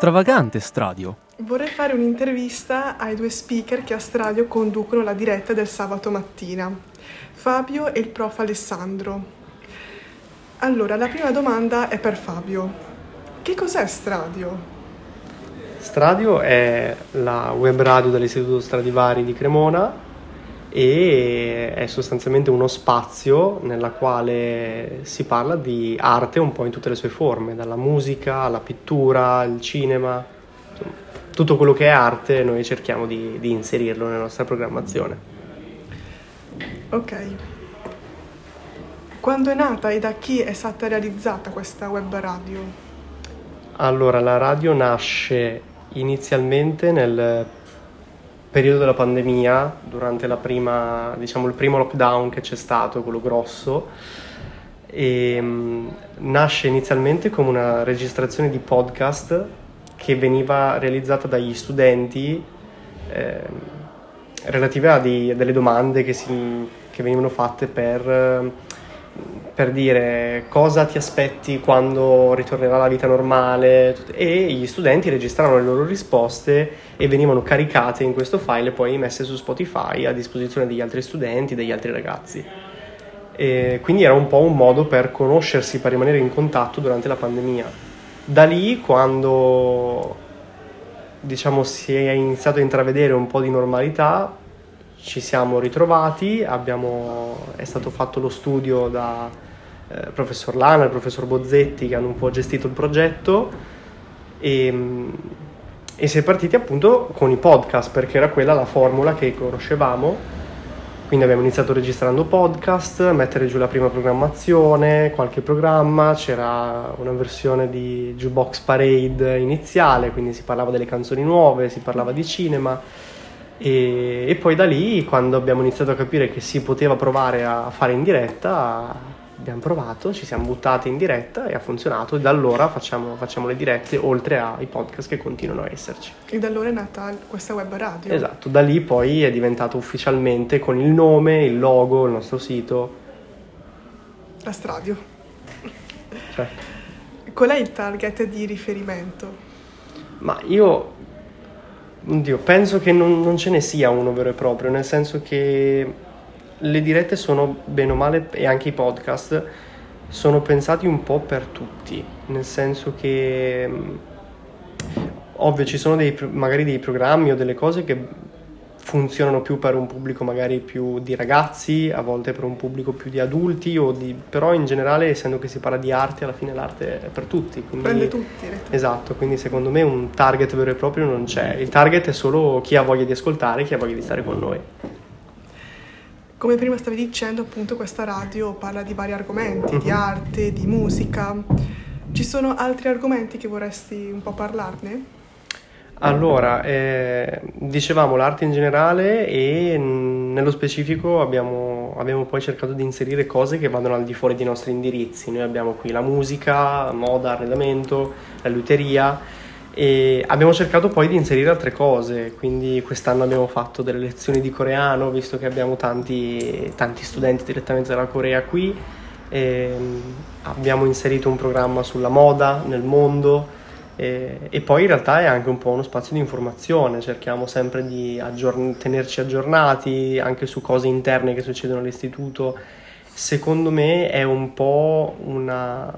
stravagante Stradio. Vorrei fare un'intervista ai due speaker che a Stradio conducono la diretta del sabato mattina, Fabio e il prof Alessandro. Allora, la prima domanda è per Fabio. Che cos'è Stradio? Stradio è la web radio dell'Istituto Stradivari di Cremona e è sostanzialmente uno spazio nella quale si parla di arte un po' in tutte le sue forme, dalla musica alla pittura, al cinema, insomma, tutto quello che è arte noi cerchiamo di, di inserirlo nella nostra programmazione. Ok. Quando è nata e da chi è stata realizzata questa web radio? Allora, la radio nasce inizialmente nel periodo della pandemia, durante la prima, diciamo, il primo lockdown che c'è stato, quello grosso, e, um, nasce inizialmente come una registrazione di podcast che veniva realizzata dagli studenti eh, relative a di, delle domande che, si, che venivano fatte per per dire cosa ti aspetti quando ritornerà la vita normale e gli studenti registravano le loro risposte e venivano caricate in questo file e poi messe su Spotify a disposizione degli altri studenti, degli altri ragazzi. E quindi era un po' un modo per conoscersi, per rimanere in contatto durante la pandemia. Da lì, quando diciamo si è iniziato a intravedere un po' di normalità, ci siamo ritrovati, abbiamo, è stato fatto lo studio da eh, professor Lana il professor Bozzetti che hanno un po' gestito il progetto e, e si è partiti appunto con i podcast perché era quella la formula che conoscevamo. Quindi abbiamo iniziato registrando podcast, mettere giù la prima programmazione, qualche programma, c'era una versione di Jukebox Parade iniziale, quindi si parlava delle canzoni nuove, si parlava di cinema e, e, poi da lì, quando abbiamo iniziato a capire che si poteva provare a fare in diretta, abbiamo provato, ci siamo buttati in diretta e ha funzionato. E da allora facciamo, facciamo le dirette, oltre ai podcast che continuano a esserci. E da allora è nata questa web radio. Esatto, da lì poi è diventato ufficialmente con il nome, il logo, il nostro sito. La Stradio. Cioè. Qual è il target di riferimento? Ma io Oddio, penso che non, non, ce ne sia uno vero e proprio, nel senso che le dirette sono bene o male, e anche i podcast, sono pensati un po' per tutti, nel senso che mm, ovvio ci sono dei, magari dei programmi o delle cose che funzionano più per un pubblico magari più di ragazzi, a volte per un pubblico più di adulti, di, però in generale essendo che si parla di arte, alla fine l'arte è per tutti. Quindi, Prende tutti. Esatto, quindi secondo me un target vero e proprio non c'è, il target è solo chi ha voglia di ascoltare, chi ha voglia di stare con noi. Come prima stavi dicendo, appunto questa radio parla di vari argomenti, di mhm. arte, di musica. Ci sono altri argomenti che vorresti un po' parlarne? Allora, eh, dicevamo l'arte in generale e nello specifico abbiamo, abbiamo, poi cercato di inserire cose che vadano al di fuori dei nostri indirizzi. Noi abbiamo qui la musica, moda, arredamento, la luteria e abbiamo cercato poi di inserire altre cose, quindi quest'anno abbiamo fatto delle lezioni di coreano, visto che abbiamo tanti, tanti studenti direttamente dalla Corea qui. abbiamo inserito un programma sulla moda nel mondo e, e, poi in realtà è anche un po' uno spazio di informazione, cerchiamo sempre di aggiorn- tenerci aggiornati anche su cose interne che succedono all'istituto. Secondo me è un po' una...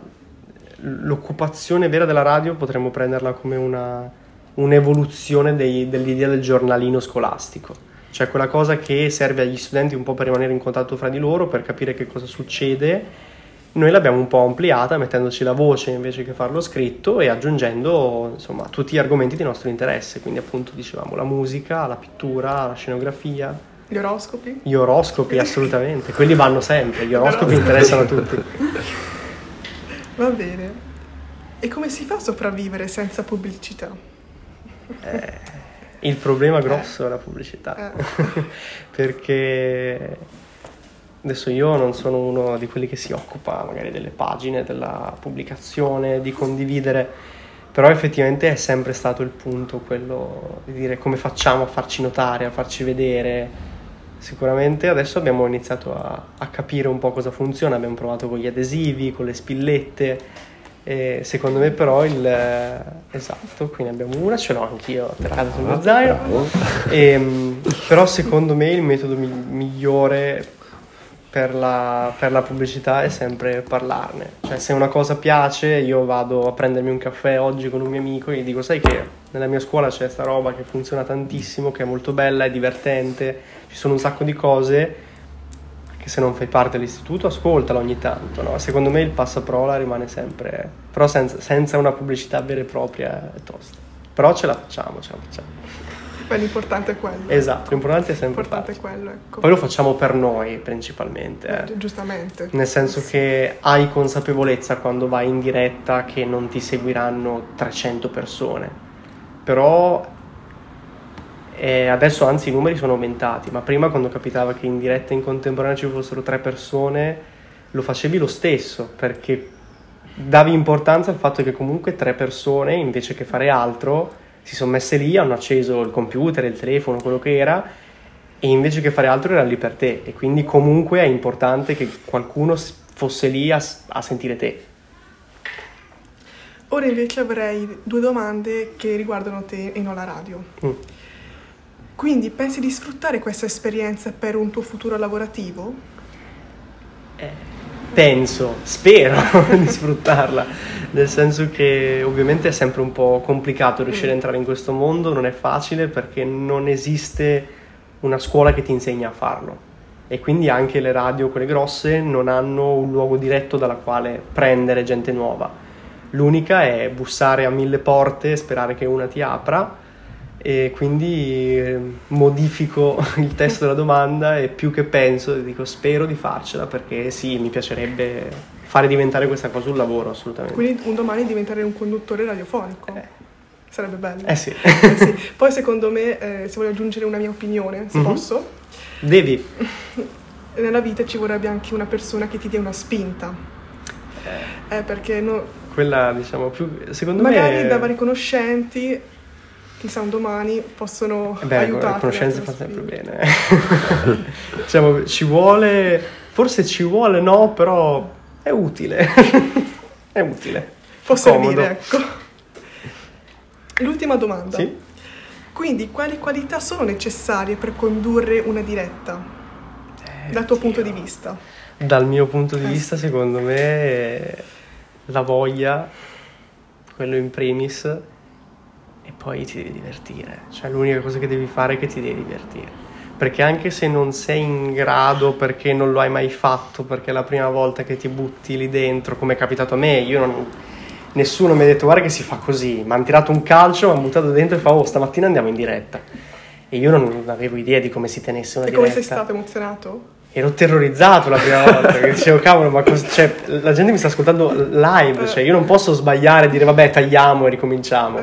l'occupazione vera della radio, potremmo prenderla come una, un'evoluzione dei, dell'idea del giornalino scolastico. Cioè quella cosa che serve agli studenti un po' per rimanere in contatto fra di loro, per capire che cosa succede noi l'abbiamo un po' ampliata mettendoci la voce invece che farlo scritto e aggiungendo insomma tutti gli argomenti di nostro interesse, quindi appunto dicevamo la musica, la pittura, la scenografia. Gli oroscopi? Gli oroscopi assolutamente, quelli vanno sempre, gli oroscopi interessano a tutti. Va bene. E come si fa a sopravvivere senza pubblicità? Eh, il problema grosso eh. è la pubblicità, eh. perché Adesso io non sono uno di quelli che si occupa magari delle pagine, della pubblicazione, di condividere, però effettivamente è sempre stato il punto quello di dire come facciamo a farci notare, a farci vedere. Sicuramente adesso abbiamo iniziato a, a capire un po' cosa funziona, abbiamo provato con gli adesivi, con le spillette. E secondo me però il... Esatto, qui ne abbiamo una, ce l'ho anch'io attaccata sul mio zaino. E, ehm, però secondo me il metodo mi- migliore per la, per la, pubblicità è sempre parlarne. Cioè se una cosa piace io vado a prendermi un caffè oggi con un mio amico e gli dico sai che nella mia scuola c'è questa roba che funziona tantissimo, che è molto bella, è divertente, ci sono un sacco di cose che se non fai parte dell'istituto ascoltala ogni tanto, no? Secondo me il passaprola rimane sempre, però senza, senza una pubblicità vera e propria è tosta. Però ce la facciamo, ce la facciamo. Beh, l'importante è quello. Esatto, l'importante è sempre l'importante è quello, ecco. Poi lo facciamo per noi principalmente. Eh. Giustamente. Nel senso sì. che hai consapevolezza quando vai in diretta che non ti seguiranno 300 persone. Però e adesso anzi i numeri sono aumentati, ma prima quando capitava che in diretta in contemporanea ci fossero tre persone, lo facevi lo stesso, perché davi importanza al fatto che comunque tre persone, invece che fare altro, si sono messe lì, hanno acceso il computer, il telefono, quello che era, e invece che fare altro era lì per te. E quindi comunque è importante che qualcuno fosse lì a, a sentire te. Ora invece avrei due domande che riguardano te e non la radio. Mm. Quindi pensi di sfruttare questa esperienza per un tuo futuro lavorativo? Eh, penso, spero di sfruttarla, nel senso che ovviamente è sempre un po' complicato riuscire mm. a entrare in questo mondo, non è facile perché non esiste una scuola che ti insegna a farlo e quindi anche le radio, quelle grosse, non hanno un luogo diretto dalla quale prendere gente nuova. L'unica è bussare a mille porte sperare che una ti apra e quindi eh, modifico il testo della domanda e più che penso dico spero di farcela perché sì, mi piacerebbe fare diventare questa cosa un lavoro assolutamente. Quindi un domani diventare un conduttore radiofonico. Eh. Sarebbe bello. Eh sì. eh sì. Poi secondo me, eh, se voglio aggiungere una mia opinione, se mm-hmm. posso. Devi. Nella vita ci vorrebbe anche una persona che ti dia una spinta. Eh, eh perché no, quella diciamo più secondo magari me magari da vari conoscenti chissà un domani possono eh Beh, aiutarti. Le conoscenze fa sempre bene. diciamo, ci vuole, forse ci vuole no, però è utile. è utile. Può servire, ecco. L'ultima domanda. Sì? Quindi, quali qualità sono necessarie per condurre una diretta? Eh, dal tuo Dio. punto di vista? Dal mio punto di eh. vista, secondo me, la voglia, quello in primis, poi ti devi divertire. Cioè l'unica cosa che devi fare è che ti devi divertire. Perché anche se non sei in grado, perché non lo hai mai fatto, perché è la prima volta che ti butti lì dentro, come è capitato a me, io non, nessuno mi ha detto guarda che si fa così, mi hanno tirato un calcio, mi hanno buttato dentro e fa oh stamattina andiamo in diretta. E io non avevo idea di come si tenesse una e diretta. E come sei stato emozionato? ero terrorizzato la prima volta che dicevo cavolo ma cosa, cioè, la gente mi sta ascoltando live cioè io non posso sbagliare e dire vabbè tagliamo e ricominciamo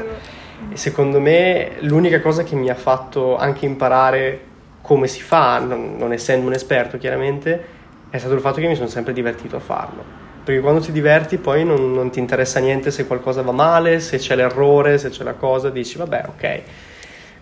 e secondo me l'unica cosa che mi ha fatto anche imparare come si fa, non, non essendo un esperto chiaramente, è stato il fatto che mi sono sempre divertito a farlo. Perché quando ti diverti poi non, non ti interessa niente se qualcosa va male, se c'è l'errore, se c'è la cosa, dici vabbè ok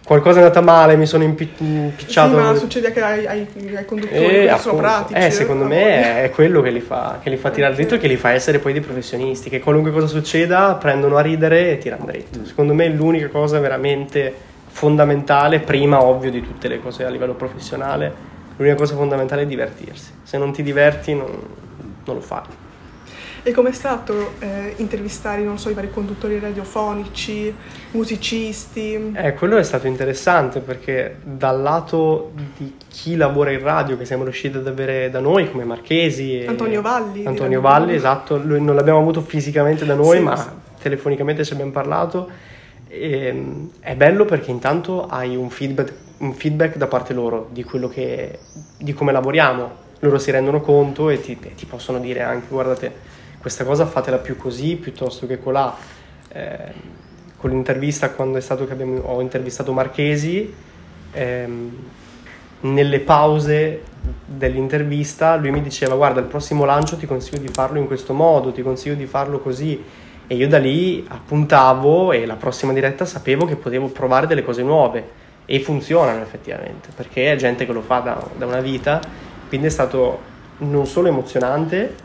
qualcosa è andata male, mi sono impicciato. Sì, ma succede che ai, ai, ai conduttori che appunto, sono pratici. Eh, secondo me è quello che li fa, che li fa tirare dritto e che li fa essere poi dei professionisti, che qualunque cosa succeda prendono a ridere e tirano dritto. Secondo me è l'unica cosa veramente fondamentale, prima ovvio di tutte le cose a livello professionale, l'unica cosa fondamentale è divertirsi. Se non ti diverti non, non lo fai. E com'è stato eh, intervistare, non so, i vari conduttori radiofonici, musicisti? Eh, quello è stato interessante perché dal lato di chi lavora in radio, che siamo riusciti ad avere da noi, come Marchesi... Antonio Valli. Antonio Valli, esatto, lui non l'abbiamo avuto fisicamente da noi, sì, ma sì. telefonicamente ci abbiamo parlato. E, ehm, è bello perché intanto hai un feedback, un feedback da parte loro di, che, di come lavoriamo. Loro si rendono conto e ti, ti possono dire anche, guardate questa cosa fatela più così piuttosto che colà. Eh, con l'intervista quando è stato che abbiamo, ho intervistato Marchesi, ehm, nelle pause dell'intervista lui mi diceva guarda il prossimo lancio ti consiglio di farlo in questo modo, ti consiglio di farlo così e io da lì appuntavo e la prossima diretta sapevo che potevo provare delle cose nuove e funzionano effettivamente perché è gente che lo fa da, da una vita quindi è stato non solo emozionante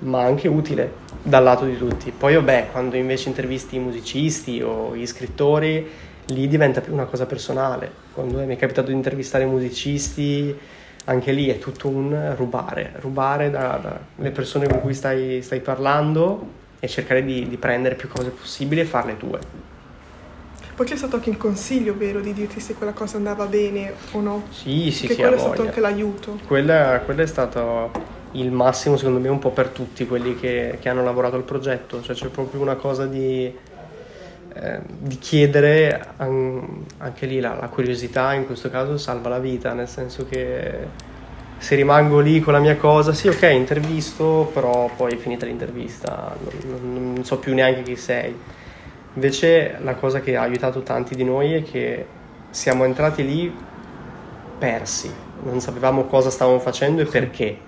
ma anche utile dal lato di tutti. Poi vabbè, quando invece intervisti i musicisti o gli scrittori, lì diventa più una cosa personale. Quando mi è capitato di intervistare musicisti, anche lì è tutto un rubare, rubare dalle persone con cui stai, stai parlando e cercare di, di prendere più cose possibili e farle tue. Poi c'è stato anche il consiglio, vero, di dirti se quella cosa andava bene o no? Sì, sì, che sì. quello è stato anche l'aiuto. Quella, quello è stato il massimo, secondo me, un po' per tutti quelli che, che hanno lavorato al progetto. Cioè c'è proprio una cosa di, eh, di chiedere an, anche lì la, la curiosità, in questo caso salva la vita, nel senso che se rimango lì con la mia cosa, sì, ok, intervisto, però poi è finita l'intervista, non, non, non, so più neanche chi sei. Invece la cosa che ha aiutato tanti di noi è che siamo entrati lì persi, non sapevamo cosa stavamo facendo e perché.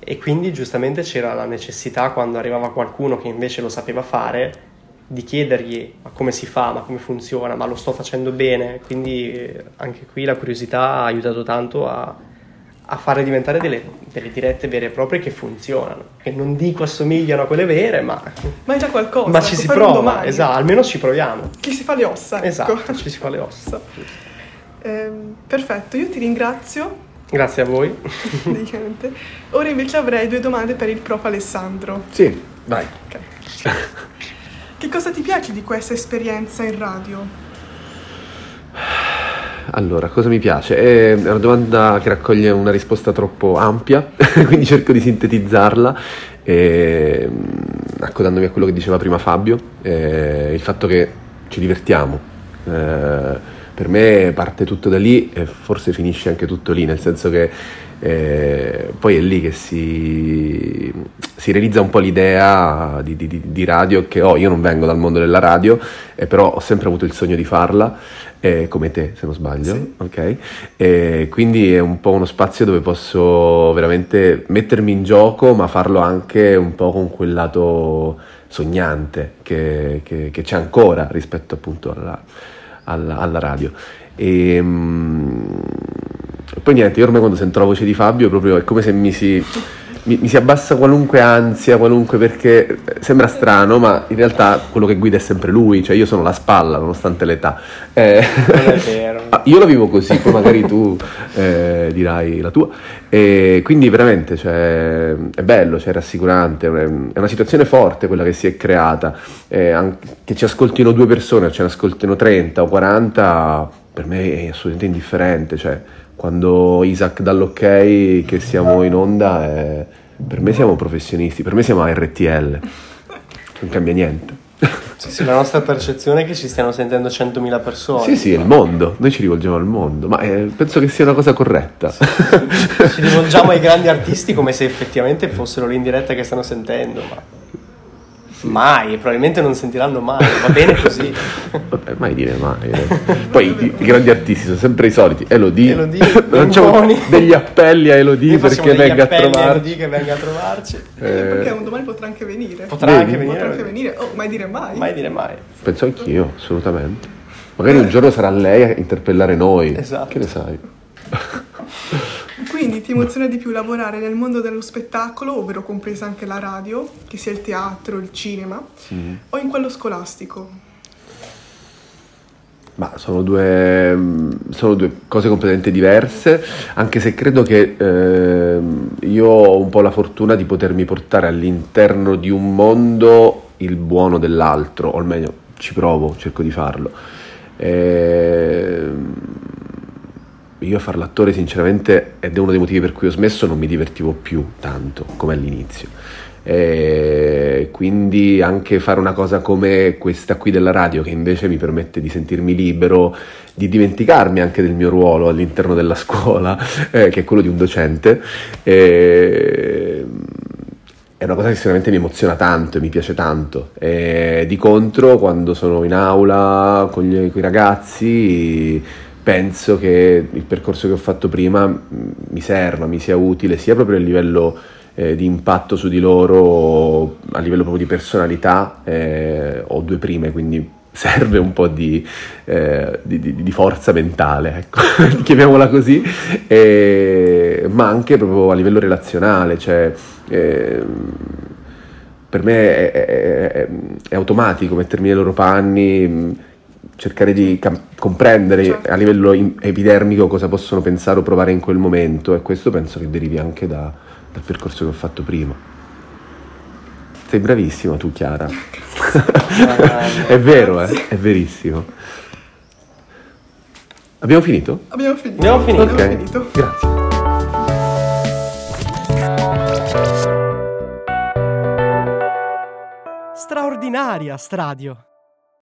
E quindi giustamente c'era la necessità, quando arrivava qualcuno che invece lo sapeva fare, di chiedergli ma come si fa, ma come funziona, ma lo sto facendo bene. Quindi anche qui la curiosità ha aiutato tanto a a fare diventare delle, delle, dirette vere e proprie che funzionano, che non dico assomigliano a quelle vere, ma... Ma è già qualcosa. Ma ci si prova, esatto, almeno ci proviamo. Chi si fa le ossa. Esatto, ecco. ci si fa le ossa. Eh, perfetto, io ti ringrazio. Grazie a voi. Ora invece avrei due domande per il prof Alessandro. Sì, vai. Okay. che cosa ti piace di questa esperienza in radio? Allora, cosa mi piace? È una domanda che raccoglie una risposta troppo ampia, quindi cerco di sintetizzarla, eh, accodandomi a quello che diceva prima Fabio, eh, il fatto che ci divertiamo. Eh, per me parte tutto da lì e forse finisce anche tutto lì, nel senso che eh, poi è lì che si, si realizza un po' l'idea di, di, di, radio che ho, io non vengo dal mondo della radio, eh, però ho sempre avuto il sogno di farla, eh, come te se non sbaglio, sì. ok? quindi è un po' uno spazio dove posso veramente mettermi in gioco, ma farlo anche un po' con quel lato sognante che, che, che c'è ancora rispetto appunto alla, alla, alla radio. E, um, poi niente, io ormai quando sento la voce di Fabio proprio è come se mi si, mi, mi si abbassa qualunque ansia, qualunque perché sembra strano, ma in realtà quello che guida è sempre lui, cioè io sono la spalla nonostante l'età. Eh, non è vero. Ah, io lo vivo così, poi magari tu eh, dirai la tua. E quindi veramente cioè, è bello, cioè, è rassicurante, è una situazione forte quella che si è creata. Eh, anche, che ci ascoltino due persone o ce ne ascoltino 30 o 40, per me è assolutamente indifferente. Cioè, quando Isaac dà l'ok che siamo in onda, è, per me siamo professionisti, per me siamo a RTL, non cambia niente. Sì, sì, la nostra percezione è che ci stiano sentendo 100.000 persone. Sì, sì, il mondo, noi ci rivolgiamo al mondo, ma eh, penso che sia una cosa corretta. ci rivolgiamo ai grandi artisti come se effettivamente fossero l'indiretta che stanno sentendo, ma Mai, probabilmente non sentiranno mai, va bene così. Vabbè, mai dire mai. Eh. Poi i, i, grandi artisti sono sempre i soliti. Elodie, Elodie facciamo degli appelli a Elodie perché venga a trovarci. Elodie che venga a trovarci. Eh, perché un domani potrà anche venire. Potrà Vedi? anche venire. Potrà anche venire. Oh, mai dire mai. Mai dire mai. Penso anch'io, assolutamente. Magari un giorno sarà lei a interpellare noi. Esatto. Che ne sai? Ti emoziona di più lavorare nel mondo dello spettacolo, ovvero compresa anche la radio, che sia il teatro, il cinema, mm. o in quello scolastico? Ma sono due, sono due, cose completamente diverse, anche se credo che eh, io ho un po' la fortuna di potermi portare all'interno di un mondo il buono dell'altro, o almeno ci provo, cerco di farlo. Eh, io a fare l'attore sinceramente, ed è uno dei motivi per cui ho smesso, non mi divertivo più tanto come all'inizio. E quindi anche fare una cosa come questa qui della radio che invece mi permette di sentirmi libero, di dimenticarmi anche del mio ruolo all'interno della scuola, eh, che è quello di un docente, eh, è una cosa che sicuramente mi emoziona tanto e mi piace tanto. E di contro, quando sono in aula con, gli, con i ragazzi penso che il percorso che ho fatto prima mi serva, mi sia utile sia proprio a livello eh, di impatto su di loro, a livello proprio di personalità, eh, ho due prime, quindi serve un po' di, eh, di, di, di forza mentale, ecco, chiamiamola così, ma anche proprio a livello relazionale, cioè ehm, per me è, è, è, è, automatico mettermi nei loro panni, cercare di cam- comprendere certo. a livello epidermico cosa possono pensare o provare in quel momento e questo penso che derivi anche da, dal percorso che ho fatto prima. Sei bravissima tu Chiara. è vero, eh? è verissimo. Abbiamo finito? Abbiamo finito. Abbiamo finito. Ok, Abbiamo finito. grazie. Straordinaria Stradio.